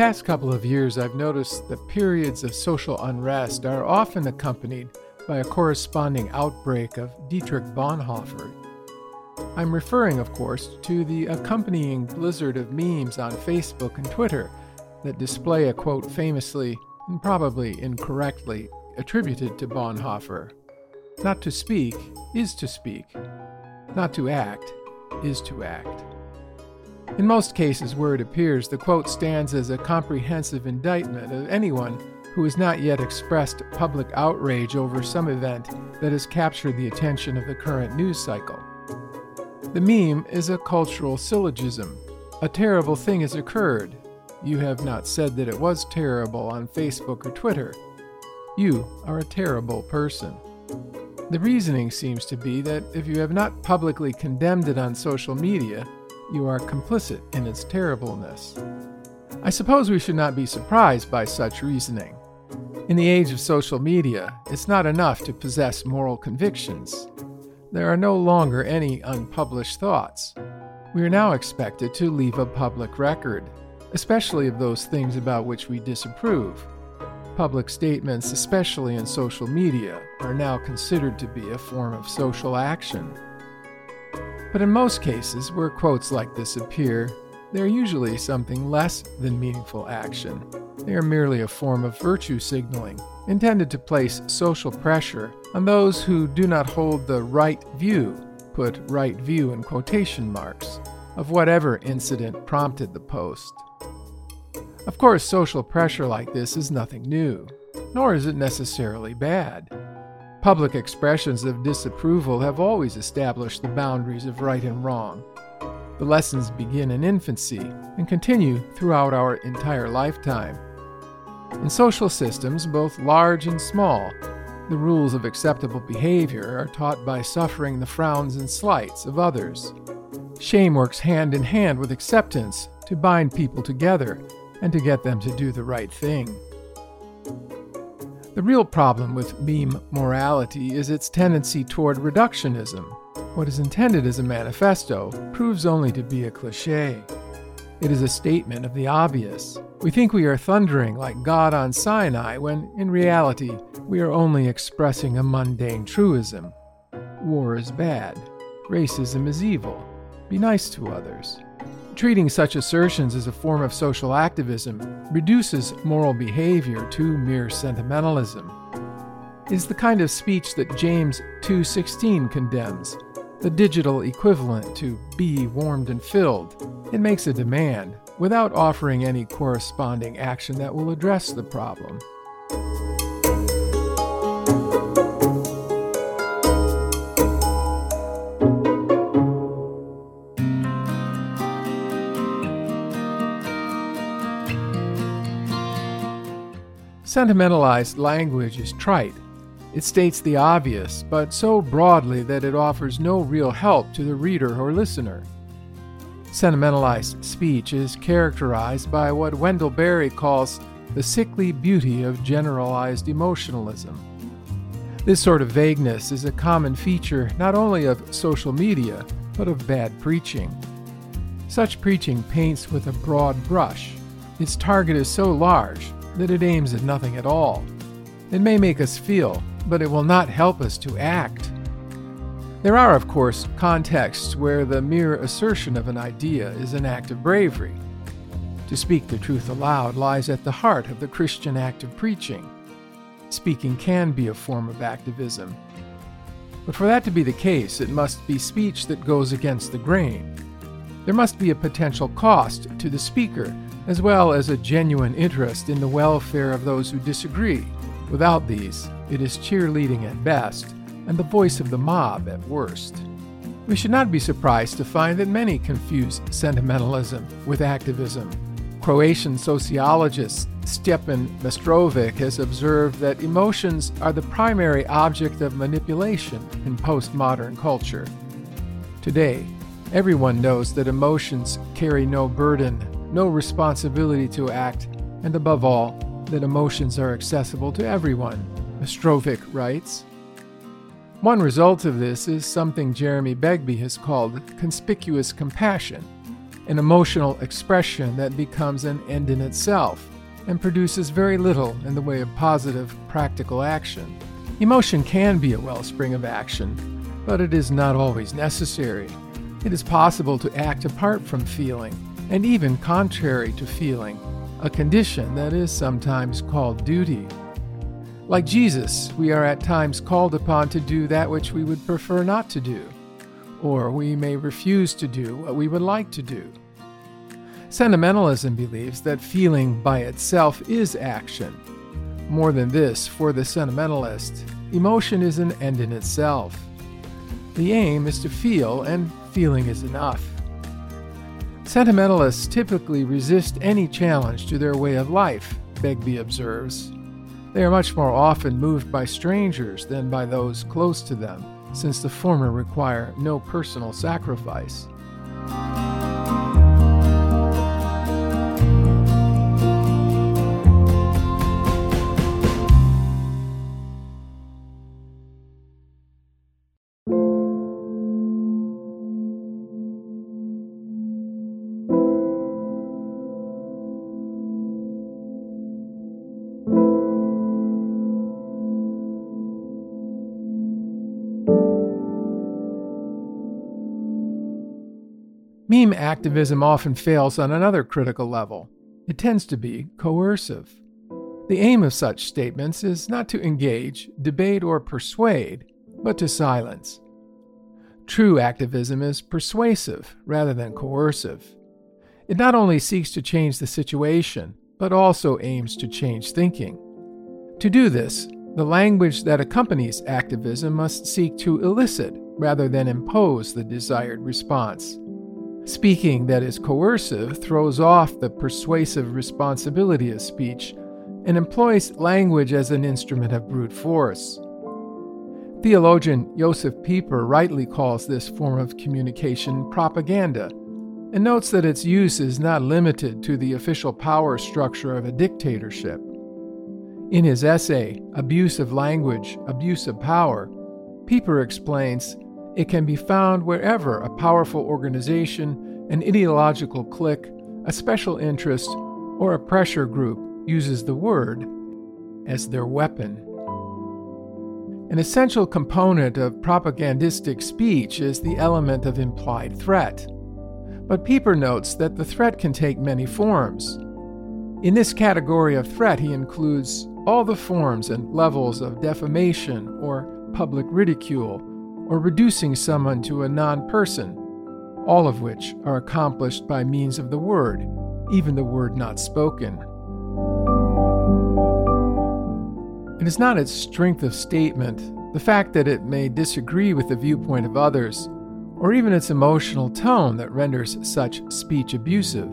past couple of years, I've noticed that periods of social unrest are often accompanied by a corresponding outbreak of Dietrich Bonhoeffer. I'm referring, of course, to the accompanying blizzard of memes on Facebook and Twitter that display a quote famously and probably incorrectly attributed to Bonhoeffer Not to speak is to speak, not to act is to act. In most cases where it appears, the quote stands as a comprehensive indictment of anyone who has not yet expressed public outrage over some event that has captured the attention of the current news cycle. The meme is a cultural syllogism. A terrible thing has occurred. You have not said that it was terrible on Facebook or Twitter. You are a terrible person. The reasoning seems to be that if you have not publicly condemned it on social media, you are complicit in its terribleness. I suppose we should not be surprised by such reasoning. In the age of social media, it's not enough to possess moral convictions. There are no longer any unpublished thoughts. We are now expected to leave a public record, especially of those things about which we disapprove. Public statements, especially in social media, are now considered to be a form of social action. But in most cases where quotes like this appear, they are usually something less than meaningful action. They are merely a form of virtue signaling, intended to place social pressure on those who do not hold the right view, put right view in quotation marks, of whatever incident prompted the post. Of course, social pressure like this is nothing new, nor is it necessarily bad. Public expressions of disapproval have always established the boundaries of right and wrong. The lessons begin in infancy and continue throughout our entire lifetime. In social systems, both large and small, the rules of acceptable behavior are taught by suffering the frowns and slights of others. Shame works hand in hand with acceptance to bind people together and to get them to do the right thing. The real problem with meme morality is its tendency toward reductionism. What is intended as a manifesto proves only to be a cliche. It is a statement of the obvious. We think we are thundering like God on Sinai when, in reality, we are only expressing a mundane truism. War is bad. Racism is evil. Be nice to others. Treating such assertions as a form of social activism reduces moral behavior to mere sentimentalism. Is the kind of speech that James 2:16 condemns, the digital equivalent to be warmed and filled. It makes a demand without offering any corresponding action that will address the problem. Sentimentalized language is trite. It states the obvious, but so broadly that it offers no real help to the reader or listener. Sentimentalized speech is characterized by what Wendell Berry calls the sickly beauty of generalized emotionalism. This sort of vagueness is a common feature not only of social media, but of bad preaching. Such preaching paints with a broad brush. Its target is so large that it aims at nothing at all. It may make us feel, but it will not help us to act. There are, of course, contexts where the mere assertion of an idea is an act of bravery. To speak the truth aloud lies at the heart of the Christian act of preaching. Speaking can be a form of activism. But for that to be the case, it must be speech that goes against the grain. There must be a potential cost to the speaker as well as a genuine interest in the welfare of those who disagree. Without these, it is cheerleading at best and the voice of the mob at worst. We should not be surprised to find that many confuse sentimentalism with activism. Croatian sociologist Stjepan Mestrovic has observed that emotions are the primary object of manipulation in postmodern culture. Today, everyone knows that emotions carry no burden no responsibility to act, and above all, that emotions are accessible to everyone, Mestrovic writes. One result of this is something Jeremy Begbie has called conspicuous compassion, an emotional expression that becomes an end in itself and produces very little in the way of positive, practical action. Emotion can be a wellspring of action, but it is not always necessary. It is possible to act apart from feeling, and even contrary to feeling, a condition that is sometimes called duty. Like Jesus, we are at times called upon to do that which we would prefer not to do, or we may refuse to do what we would like to do. Sentimentalism believes that feeling by itself is action. More than this, for the sentimentalist, emotion is an end in itself. The aim is to feel, and feeling is enough. Sentimentalists typically resist any challenge to their way of life, Begbie observes. They are much more often moved by strangers than by those close to them, since the former require no personal sacrifice. Meme activism often fails on another critical level. It tends to be coercive. The aim of such statements is not to engage, debate, or persuade, but to silence. True activism is persuasive rather than coercive. It not only seeks to change the situation, but also aims to change thinking. To do this, the language that accompanies activism must seek to elicit rather than impose the desired response. Speaking that is coercive throws off the persuasive responsibility of speech and employs language as an instrument of brute force. Theologian Josef Pieper rightly calls this form of communication propaganda and notes that its use is not limited to the official power structure of a dictatorship. In his essay, Abuse of Language, Abuse of Power, Pieper explains it can be found wherever a powerful organization, an ideological clique, a special interest, or a pressure group uses the word as their weapon. An essential component of propagandistic speech is the element of implied threat. But Pieper notes that the threat can take many forms. In this category of threat, he includes all the forms and levels of defamation or public ridicule or reducing someone to a non person, all of which are accomplished by means of the word, even the word not spoken. It is not its strength of statement, the fact that it may disagree with the viewpoint of others, or even its emotional tone that renders such speech abusive.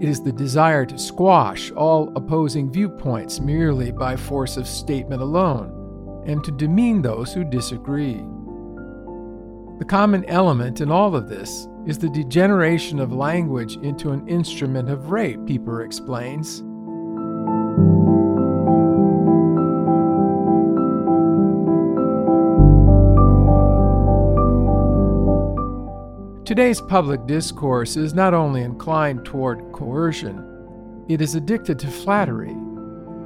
It is the desire to squash all opposing viewpoints merely by force of statement alone, and to demean those who disagree. The common element in all of this is the degeneration of language into an instrument of rape, Pieper explains. Today's public discourse is not only inclined toward coercion, it is addicted to flattery.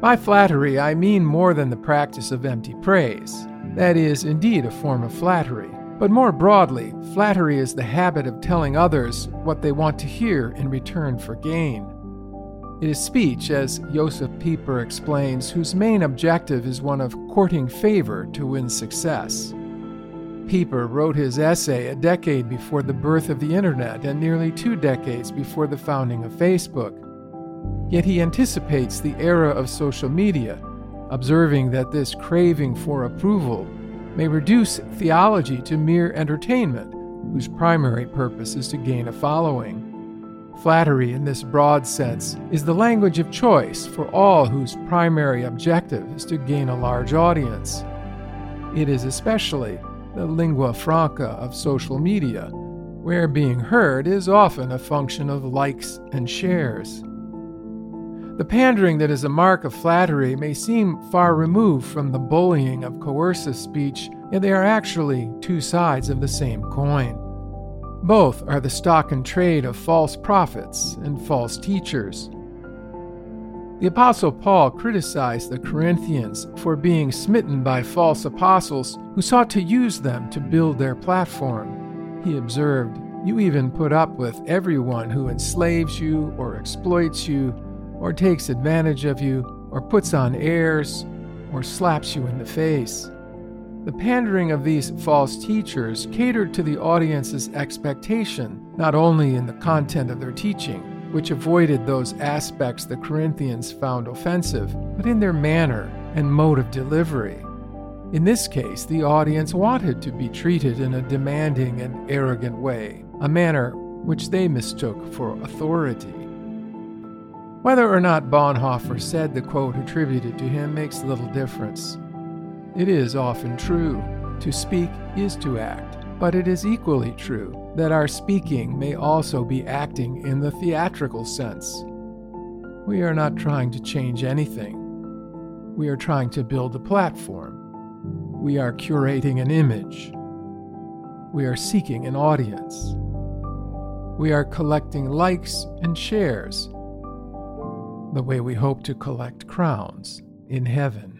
By flattery, I mean more than the practice of empty praise. That is indeed a form of flattery. But more broadly, flattery is the habit of telling others what they want to hear in return for gain. It is speech, as Josef Pieper explains, whose main objective is one of courting favor to win success. Pieper wrote his essay a decade before the birth of the Internet and nearly two decades before the founding of Facebook. Yet he anticipates the era of social media, observing that this craving for approval may reduce theology to mere entertainment, whose primary purpose is to gain a following. Flattery, in this broad sense, is the language of choice for all whose primary objective is to gain a large audience. It is especially the lingua franca of social media, where being heard is often a function of likes and shares. The pandering that is a mark of flattery may seem far removed from the bullying of coercive speech, yet they are actually two sides of the same coin. Both are the stock and trade of false prophets and false teachers. The Apostle Paul criticized the Corinthians for being smitten by false apostles who sought to use them to build their platform. He observed, You even put up with everyone who enslaves you or exploits you or takes advantage of you or puts on airs or slaps you in the face. The pandering of these false teachers catered to the audience's expectation, not only in the content of their teaching, which avoided those aspects the Corinthians found offensive, but in their manner and mode of delivery. In this case, the audience wanted to be treated in a demanding and arrogant way, a manner which they mistook for authority. Whether or not Bonhoeffer said the quote attributed to him makes little difference. It is often true. To speak is to act, but it is equally true that our speaking may also be acting in the theatrical sense. We are not trying to change anything. We are trying to build a platform. We are curating an image. We are seeking an audience. We are collecting likes and shares, the way we hope to collect crowns in heaven.